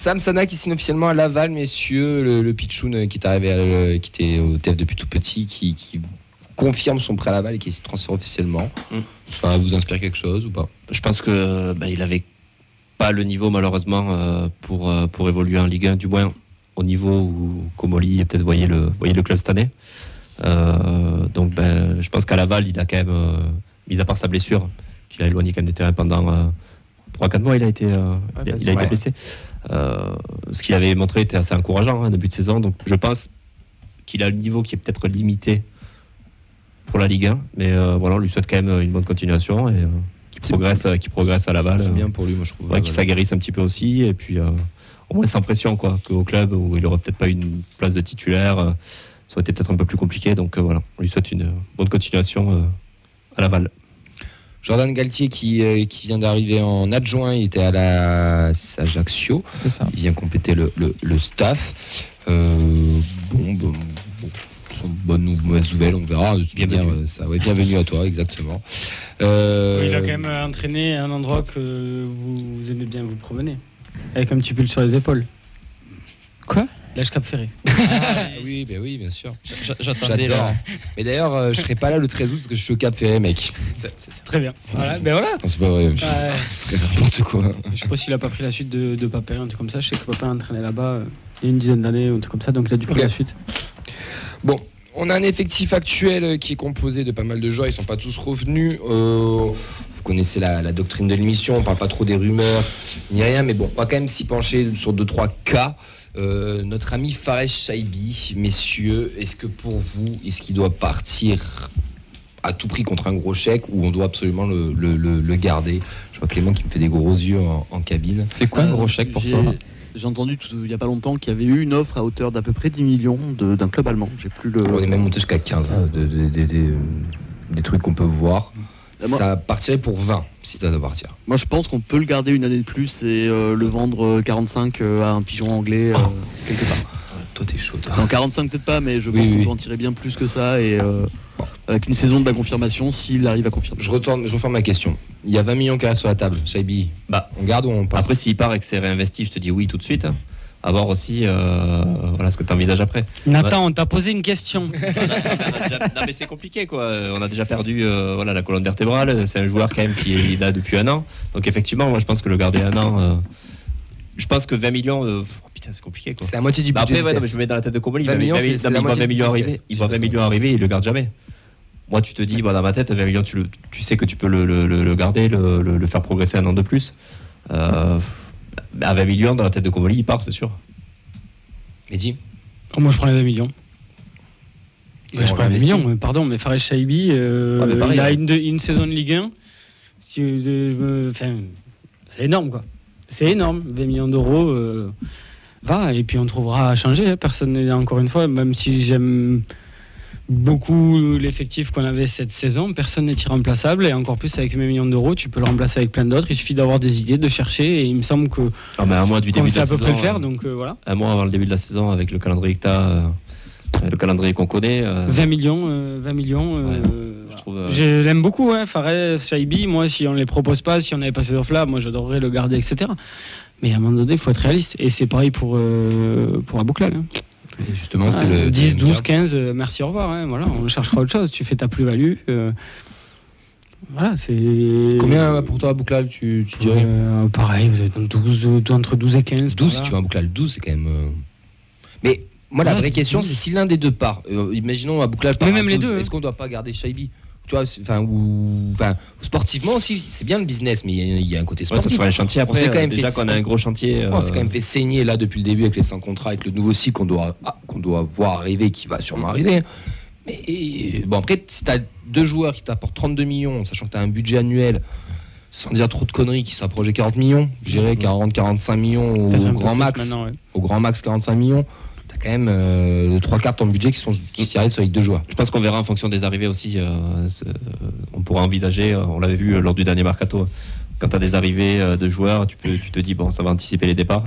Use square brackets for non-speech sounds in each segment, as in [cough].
Sam Sana qui signe officiellement à Laval, messieurs. Le, le Pichoun euh, qui est arrivé, à, le- qui était au TEF depuis tout petit, qui, qui confirme son prêt à Laval et qui se transfère officiellement. Mm. Ça vous inspire quelque chose ou pas? Je pense que bah, il avait pas le niveau malheureusement euh, pour, euh, pour évoluer en Ligue 1, du moins au niveau où Comoli peut-être voyait le, club cette année. Euh, donc ben, je pense qu'à Laval, il a quand même, euh, mis à part sa blessure, qu'il a éloigné quand même des terrains pendant euh, 3-4 mois, il a été, euh, il a, il a été ouais. blessé. Euh, ce qu'il avait montré était assez encourageant hein, début de saison. Donc je pense qu'il a le niveau qui est peut-être limité pour la Ligue 1, mais euh, voilà, on lui souhaite quand même une bonne continuation et euh, qu'il progresse, euh, progresse à Laval. C'est euh, bien pour lui, moi je trouve. ouais, qu'il Laval. s'aguerrisse un petit peu aussi et puis euh, au moins sans pression quoi qu'au club où il aurait peut-être pas une place de titulaire euh, ça aurait été peut-être un peu plus compliqué donc euh, voilà on lui souhaite une euh, bonne continuation euh, à Laval Jordan Galtier qui, euh, qui vient d'arriver en adjoint, il était à la Ajaccio. C'est ça. Il vient compléter le, le- le staff. Euh, bon, bon, bon, sont bonnes ou mauvaises nouvelles, on verra. Bienvenue. euh, ça, ouais, bienvenue à toi, exactement. Euh, Il a quand même entraîné un endroit que vous, vous aimez bien vous promener. Avec un petit pull sur les épaules. Quoi? L'âge Cap Ferré. Ah, oui, ben oui, bien sûr. J'attendais J'adore. là. Mais d'ailleurs, euh, je serai pas là le 13 août parce que je suis au Cap Ferré, mec. Très bien. Voilà, ben voilà. Non, c'est pas vrai. je- Ouais. N'importe quoi. Je sais pas s'il a pas pris la suite de, de Papin, un truc comme ça. Je sais que Papin a entraîné là-bas euh, il y a une dizaine d'années, un truc comme ça, donc il a dû prendre la suite. Bon, on a un effectif actuel qui est composé de pas mal de joueurs. Ils sont pas tous revenus. Euh, vous connaissez la, la doctrine de l'émission. On parle pas trop des rumeurs ni rien, mais bon, on va quand même s'y pencher sur deux trois cas. Euh, notre ami Fares Shaibi, messieurs, est-ce que pour vous, est-ce qu'il doit partir à tout prix contre un gros chèque ou on doit absolument le, le- le- le garder? Je vois Clément qui me fait des gros yeux en, en cabine. C'est quoi un Euh, gros chèque pour j'ai- toi? J'ai entendu tout- il n'y a pas longtemps qu'il y avait eu une offre à hauteur d'à peu près 10 millions d'un club allemand. J'ai plus le. On est même monté jusqu'à 15, hein, de- de- de- de- des trucs qu'on peut voir. Euh, moi- Ça partirait pour 20 si ça doit partir. Moi, je pense qu'on peut le garder une année de plus et euh, le vendre euh, 45 euh, à un pigeon anglais euh, Oh. quelque part. Toi, t'es chaud. toi. Non, 45 peut-être pas, mais je Oui, pense qu'on oui. peut en tirer bien plus que ça et euh, avec une saison de la confirmation s'il arrive à confirmer. Je retourne, je reforme ma question. Il y a 20 millions qui restent sur la table. Shaibi, Bah. on garde ou on part après s'il part et que c'est réinvesti je te dis oui tout de suite hein. À voir aussi euh, voilà ce que tu envisages après Nathan, on t'a posé une question. [laughs] On a déjà- non mais c'est compliqué quoi. On a déjà perdu euh, voilà la colonne vertébrale. C'est un joueur quand même qui est là depuis un an. Donc effectivement, moi je pense que le garder un an. euh, je pense que 20 millions. euh, oh, putain, c'est compliqué quoi. C'est la moitié du Bah budget. après, ouais, du non, mais TEF. je me mets dans la tête de Comoli. 20 millions, c'est- non, c'est mais la il voit moitié 20 du millions budget. arriver. Il voit suis 20 d'accord. millions arriver, il le garde jamais. Moi, tu te dis, bon, dans ma tête, 20 millions, tu, le- tu sais que tu peux le, le- le- le garder, le, le- le faire progresser un an de plus. Euh, à 20 millions, dans la tête de Comoli, il part, c'est sûr. Mehdi Oh, moi, je prends les 20 millions. Et Ouais, je prends les réinvestit. millions, mais pardon, mais Fares Shaibi, euh, Ouais, pareil, il a ouais. une, saison de Ligue 1. Si, euh, euh, c'est énorme, quoi. C'est énorme. 20 millions d'euros, euh, va, et puis on trouvera à changer. hein. Personne n'est, encore une fois, même si j'aime beaucoup l'effectif qu'on avait cette saison, personne n'est irremplaçable, et encore plus avec 20 millions d'euros, tu peux le remplacer avec plein d'autres. Il suffit d'avoir des idées, de chercher, et il me semble que Ah, un mois du début de sait la à peu près le faire, euh, donc euh, voilà. Un mois avant le début de la saison, avec le calendrier que tu as, le calendrier qu'on connaît. euh, 20 millions, euh, 20 millions. euh, Ouais, je trouve. euh, Je l'aime beaucoup, hein, Fares, Shaibi. Moi, si on ne les propose pas, si on n'avait pas ces offres-là, moi, j'adorerais le garder, etc. Mais à un moment donné, il faut être réaliste. Et c'est pareil pour, euh, pour Abouklal. Hein. Et Justement, c'est Euh, le 10, deuxième 12, cas. 15, euh, merci, au revoir. hein, voilà, on cherchera autre chose. Tu fais ta plus-value. euh, voilà, c'est. Combien pour toi, Bouclal, tu, tu dirais Euh, Pareil, vous êtes dans 12, euh, entre 12 et 15. 12, si tu veux un Bouclal, 12, c'est quand même. euh, Mais moi, la vraie 12. question, c'est si l'un des deux part. Euh, imaginons un Bouclal part Mais à les 12, deux, hein. Est-ce qu'on doit pas garder Shaibi? Tu vois, c'est- enfin, ou, enfin, sportivement aussi, c'est bien le business, mais il y a- il y, a un côté ouais, ça sportif. sera un chantier après. quand euh, même déjà fait- qu'on a un gros chantier. On s'est euh, quand même fait saigner là depuis le début avec les 100 contrats, avec le nouveau cycle qu'on doit, ah, qu'on doit voir arriver, qui va sûrement arriver. Mais et, bon, après, si tu as deux joueurs qui t'apportent 32 millions, sachant que tu as un budget annuel, sans dire trop de conneries, qui s'approche des 40 millions, je dirais 40-45 millions au grand max, ouais. au grand max 45 millions, quand même euh, trois quarts de ton budget qui sont qui s'y arrêtent avec deux joueurs. Je pense qu'on verra en fonction des arrivées aussi. euh, euh, on pourra envisager, euh, on l'avait vu lors du dernier mercato, quand tu as des arrivées euh, de joueurs, tu, peux, tu te dis, bon, ça va anticiper les départs.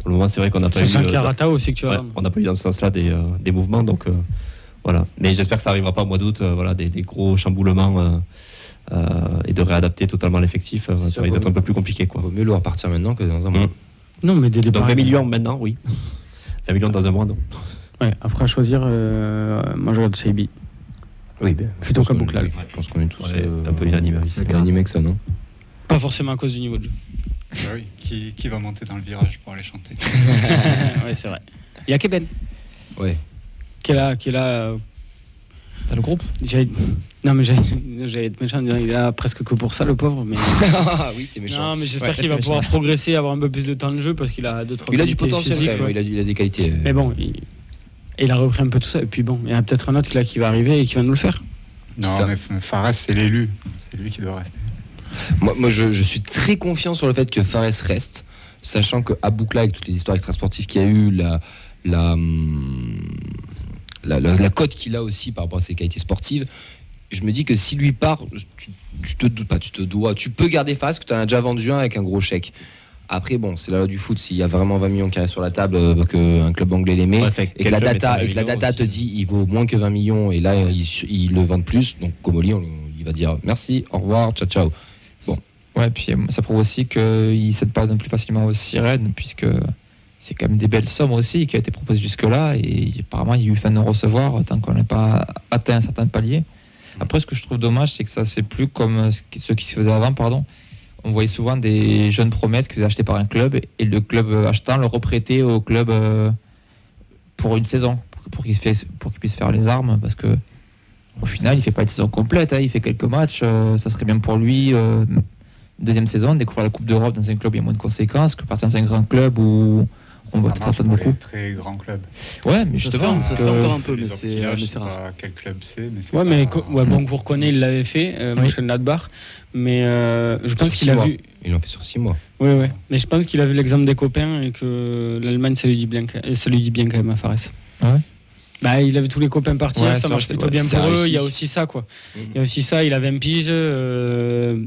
Pour le moment, c'est vrai qu'on n'a pas eu. C'est Karata aussi que tu ouais, as. on n'a pas eu dans ce sens-là des, euh, des mouvements, donc euh, voilà. Mais j'espère que ça arrivera pas au mois d'août, euh, voilà, des, des gros chamboulements euh, euh, et de réadapter totalement l'effectif. euh, ça d'être ouais. un peu plus compliqué, quoi. Vaut mieux le voir partir maintenant que dans un mois. Mm. Non, mais des départs. 20 millions maintenant, oui. 20 millions dans un mois, non? Ouais, après à choisir, euh, moi je regarde. Oui, ben, Plutôt je pense qu'à qu'on- Bouclal. oui, Je pense qu'on est tous est euh, un peu unanime ici. unanime avec ça, non? Pas forcément à cause du niveau de jeu. Bah oui, qui, qui va monter dans le virage pour aller chanter? [laughs] Ouais, c'est vrai. Il y a Keben Ouais. qui est là, qui est là. Dans le groupe Non, mais j'allais être méchant, en disant, il est là presque que pour ça, le pauvre. Mais... Ah oui, t'es méchant. non, mais j'espère Ouais, qu'il va pouvoir progresser, avoir un peu plus de temps de jeu parce qu'il a deux trois Il a du potentiel physiques, quand même, ouais. il, a, il a des qualités. euh. Mais bon, il... a repris un peu tout ça. Et puis bon, il y a peut-être un autre là qui va arriver et qui va nous le faire. Non, Ça. mais Fares, c'est l'élu. C'est lui qui doit rester. Moi, moi je, je suis très confiant sur le fait que Fares reste, sachant que à Boukla, avec toutes les histoires extrasportives qu'il y a eu, la, la, hum, la, la- la cote qu'il a aussi par rapport à ses qualités sportives, je me dis que s'il lui part, tu, tu te doutes pas, tu te dois, tu peux garder Fares, que tu en as déjà vendu un avec un gros chèque. Après, bon, c'est la loi du foot, s'il y a vraiment 20 millions qui arrivent sur la table, euh, qu'un club anglais les met, Ouais, et que la data, et que la 20 data te dit il vaut moins que 20 millions, et là, ils il le vendent plus, donc Comoli, on- il va dire merci, au revoir, ciao, ciao. Ouais, puis euh, ça prouve aussi qu'il ne cède pas plus facilement aux sirènes, puisque c'est quand même des belles sommes aussi qui a été proposées jusque-là, et apparemment il y a eu fin de recevoir tant qu'on n'a pas atteint un certain palier. Après, ce que je trouve dommage, c'est que ça se fait plus comme ce qui se faisait avant, pardon. On voyait souvent des jeunes promesses qui étaient achetées par un club, et le club achetant le reprêtait au club euh, pour une saison, pour, qu'il puisse faire les armes, parce que au final, il fait pas une saison complète, hein, il fait quelques matchs, euh, ça serait bien pour lui. euh, deuxième saison, découvrir la Coupe d'Europe dans un club il y a moins de conséquences que partir dans un grand club où on attendre pour beaucoup. très grands clubs. Ouais, mais justement, ça que- fait encore un peu, Les mais c'est sais rare. pas quel club c'est. Mais c'est Ouais, mais pas- co- ouais, bon, pour connaître, il l'avait fait, euh, Oui. Mönchengladbach. Mais euh, je pense qu'il six a vu. Ils l'ont fait sur 6 mois. Oui, oui. Mais je pense qu'il a vu l'exemple des copains et que l'Allemagne, ça lui dit bien, ça lui dit bien quand même à Fares. Ah ouais Bah, il a vu tous les copains partir, Ouais, ça marche plutôt bien pour eux. Il y a aussi ça, quoi. Mhm. Il y a aussi ça, il a 20 piges. euh,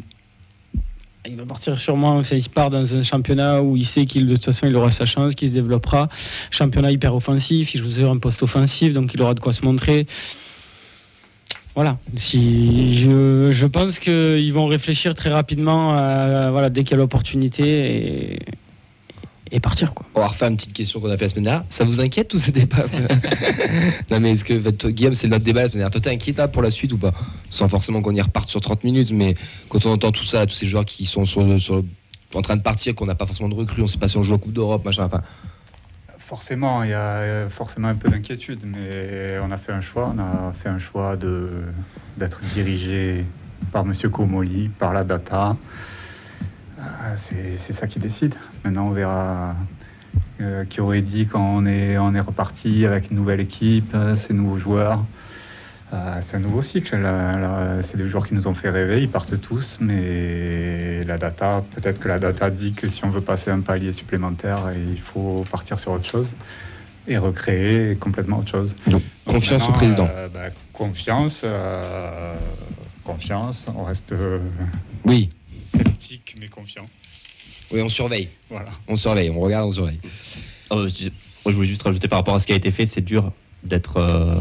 Il va partir sûrement, enfin, il se part dans un championnat où il sait qu'il de toute façon il aura sa chance, qu'il se développera. Championnat hyper offensif, il joue sur un poste offensif, donc il aura de quoi se montrer. Voilà. Si je, pense qu'ils vont réfléchir très rapidement à, voilà, dès qu'il y a l'opportunité et partir. Quoi. On va refaire une petite question qu'on a fait la semaine dernière. Ça vous inquiète tous ces débats Non, mais est-ce que toi, Guillaume, c'est notre débat la semaine dernière Toi, t'es inquiet là, pour la suite ou pas? Sans forcément qu'on y reparte sur 30 minutes, mais quand on entend tout ça, tous ces joueurs qui sont sur, sur- en train de partir, qu'on n'a pas forcément de recrues, on sait pas si on joue en Coupe d'Europe, machin. Enfin, Forcément, il y a forcément un peu d'inquiétude, mais on a fait un choix. On a fait un choix de d'être dirigé par Monsieur Komoli, par la data. Ah, C'est ça qui décide. Maintenant, on verra euh, qui aurait dit quand on est, on est reparti avec une nouvelle équipe, euh, ces nouveaux joueurs. Euh, c'est un nouveau cycle. là, là, c'est des joueurs qui nous ont fait rêver. Ils partent tous, mais la data, peut-être que la data dit que si on veut passer un palier supplémentaire, il faut partir sur autre chose et recréer complètement autre chose. donc, Donc confiance au président. euh, bah, confiance, confiance. On reste Oui, sceptique mais confiant. oui, on surveille. Voilà. On surveille, on regarde, on surveille. Euh, je, moi, je voulais juste rajouter par rapport à ce qui a été fait, c'est dur d'être euh,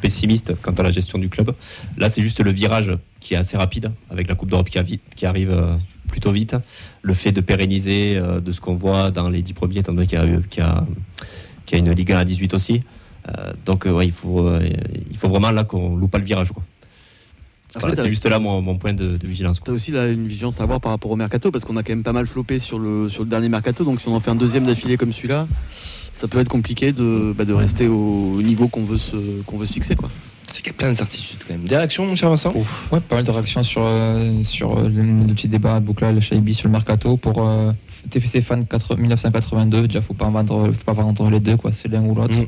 pessimiste quant à la gestion du club. Là, c'est juste le virage qui est assez rapide avec la Coupe d'Europe qui, arri- qui arrive euh, plutôt vite. Le fait de pérenniser euh, de ce qu'on voit dans les 10 premiers, étant donné qu'il y a, y y une Ligue 1 à 18 aussi. Euh, donc, euh, ouais, il, faut, euh, il faut vraiment là qu'on loupe pas le virage. Quoi. Voilà, c'est juste là mon, mon point de, de vigilance. Tu as aussi là, une vigilance à avoir par rapport au mercato parce qu'on a quand même pas mal flopé sur le, sur le dernier mercato. Donc si on en fait un deuxième d'affilée comme celui-là, ça peut être compliqué de, bah, de rester au niveau qu'on veut, se, qu'on veut se fixer. Quoi. C'est qu'il y a plein d'incertitudes quand même. Des réactions, mon cher Vincent? Ouais, pas mal de réactions sur, euh, sur euh, le, le petit débat à Boucla, le Shaibi sur le mercato. Pour euh, TFC Fan 4 1982, déjà, faut pas, en vendre, faut pas vendre les deux, quoi, c'est l'un ou l'autre. Mm.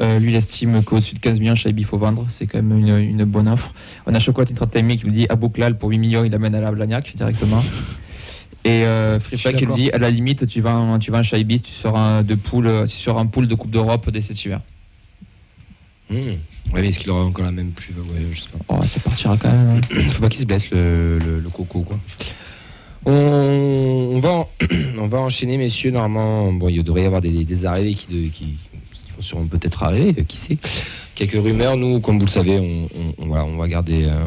Euh, lui, il estime de 15 millions, Shaibi, il faut vendre. C'est quand même une, une bonne offre. On a Chocolat Entertainment qui nous dit à Bouclal, pour 8 millions, il amène à la Blagnac directement. Et euh, Free qui nous dit à la limite, tu vas en, tu vas en tu seras de poule, tu seras un pool de Coupe d'Europe dès cet hiver. Hmm. Ouais, mais est-ce qu'il aura encore la même plus ouais, Je sais pas. Oh, ça partira quand même. hein. [clears throat] Faut pas qu'il se blesse le, le- le coco quoi. On, on va en- [clears throat] on va enchaîner messieurs normalement bon il devrait y avoir des, des arrivées qui, de- qui, sûrement peut-être arriver euh, qui sait quelques rumeurs nous comme vous le savez on, va garder euh,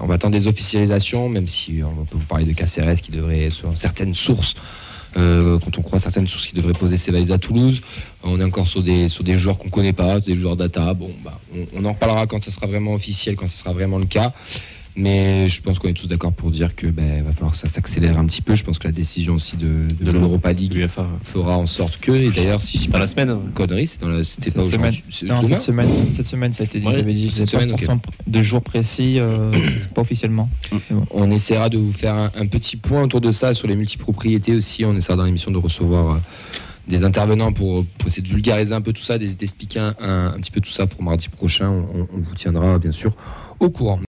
on va attendre des officialisations même si on peut vous parler de Caceres qui devrait selon certaines sources Euh, quand on croit certaines sources qui devraient poser ses valises à Toulouse, on est encore sur des, joueurs qu'on connaît pas, des joueurs data. Bon, bah, on, on en reparlera quand ça sera vraiment officiel, quand ça sera vraiment le cas. Mais je pense qu'on est tous d'accord pour dire que ben, va falloir que ça s'accélère un petit peu. Je pense que la décision aussi de, de, De l'Europa League fera en sorte que. Et d'ailleurs, si je dis Pas pas la semaine. hein. de conneries, c'est dans la- c'était Cette pas semaine. aujourd'hui. c'est cette semaine, cette semaine, ça a été dit. Ouais, J'avais dit, cette c'est pas semaine, de jours précis, euh, [coughs] c'est pas officiellement. On essaiera de vous faire un, un petit point autour de ça sur les multipropriétés aussi. On essaiera dans l'émission de recevoir euh, des intervenants pour, pour essayer de vulgariser un peu tout ça, d'expliquer un, un- un petit peu tout ça pour mardi prochain. On, on vous tiendra bien sûr au courant.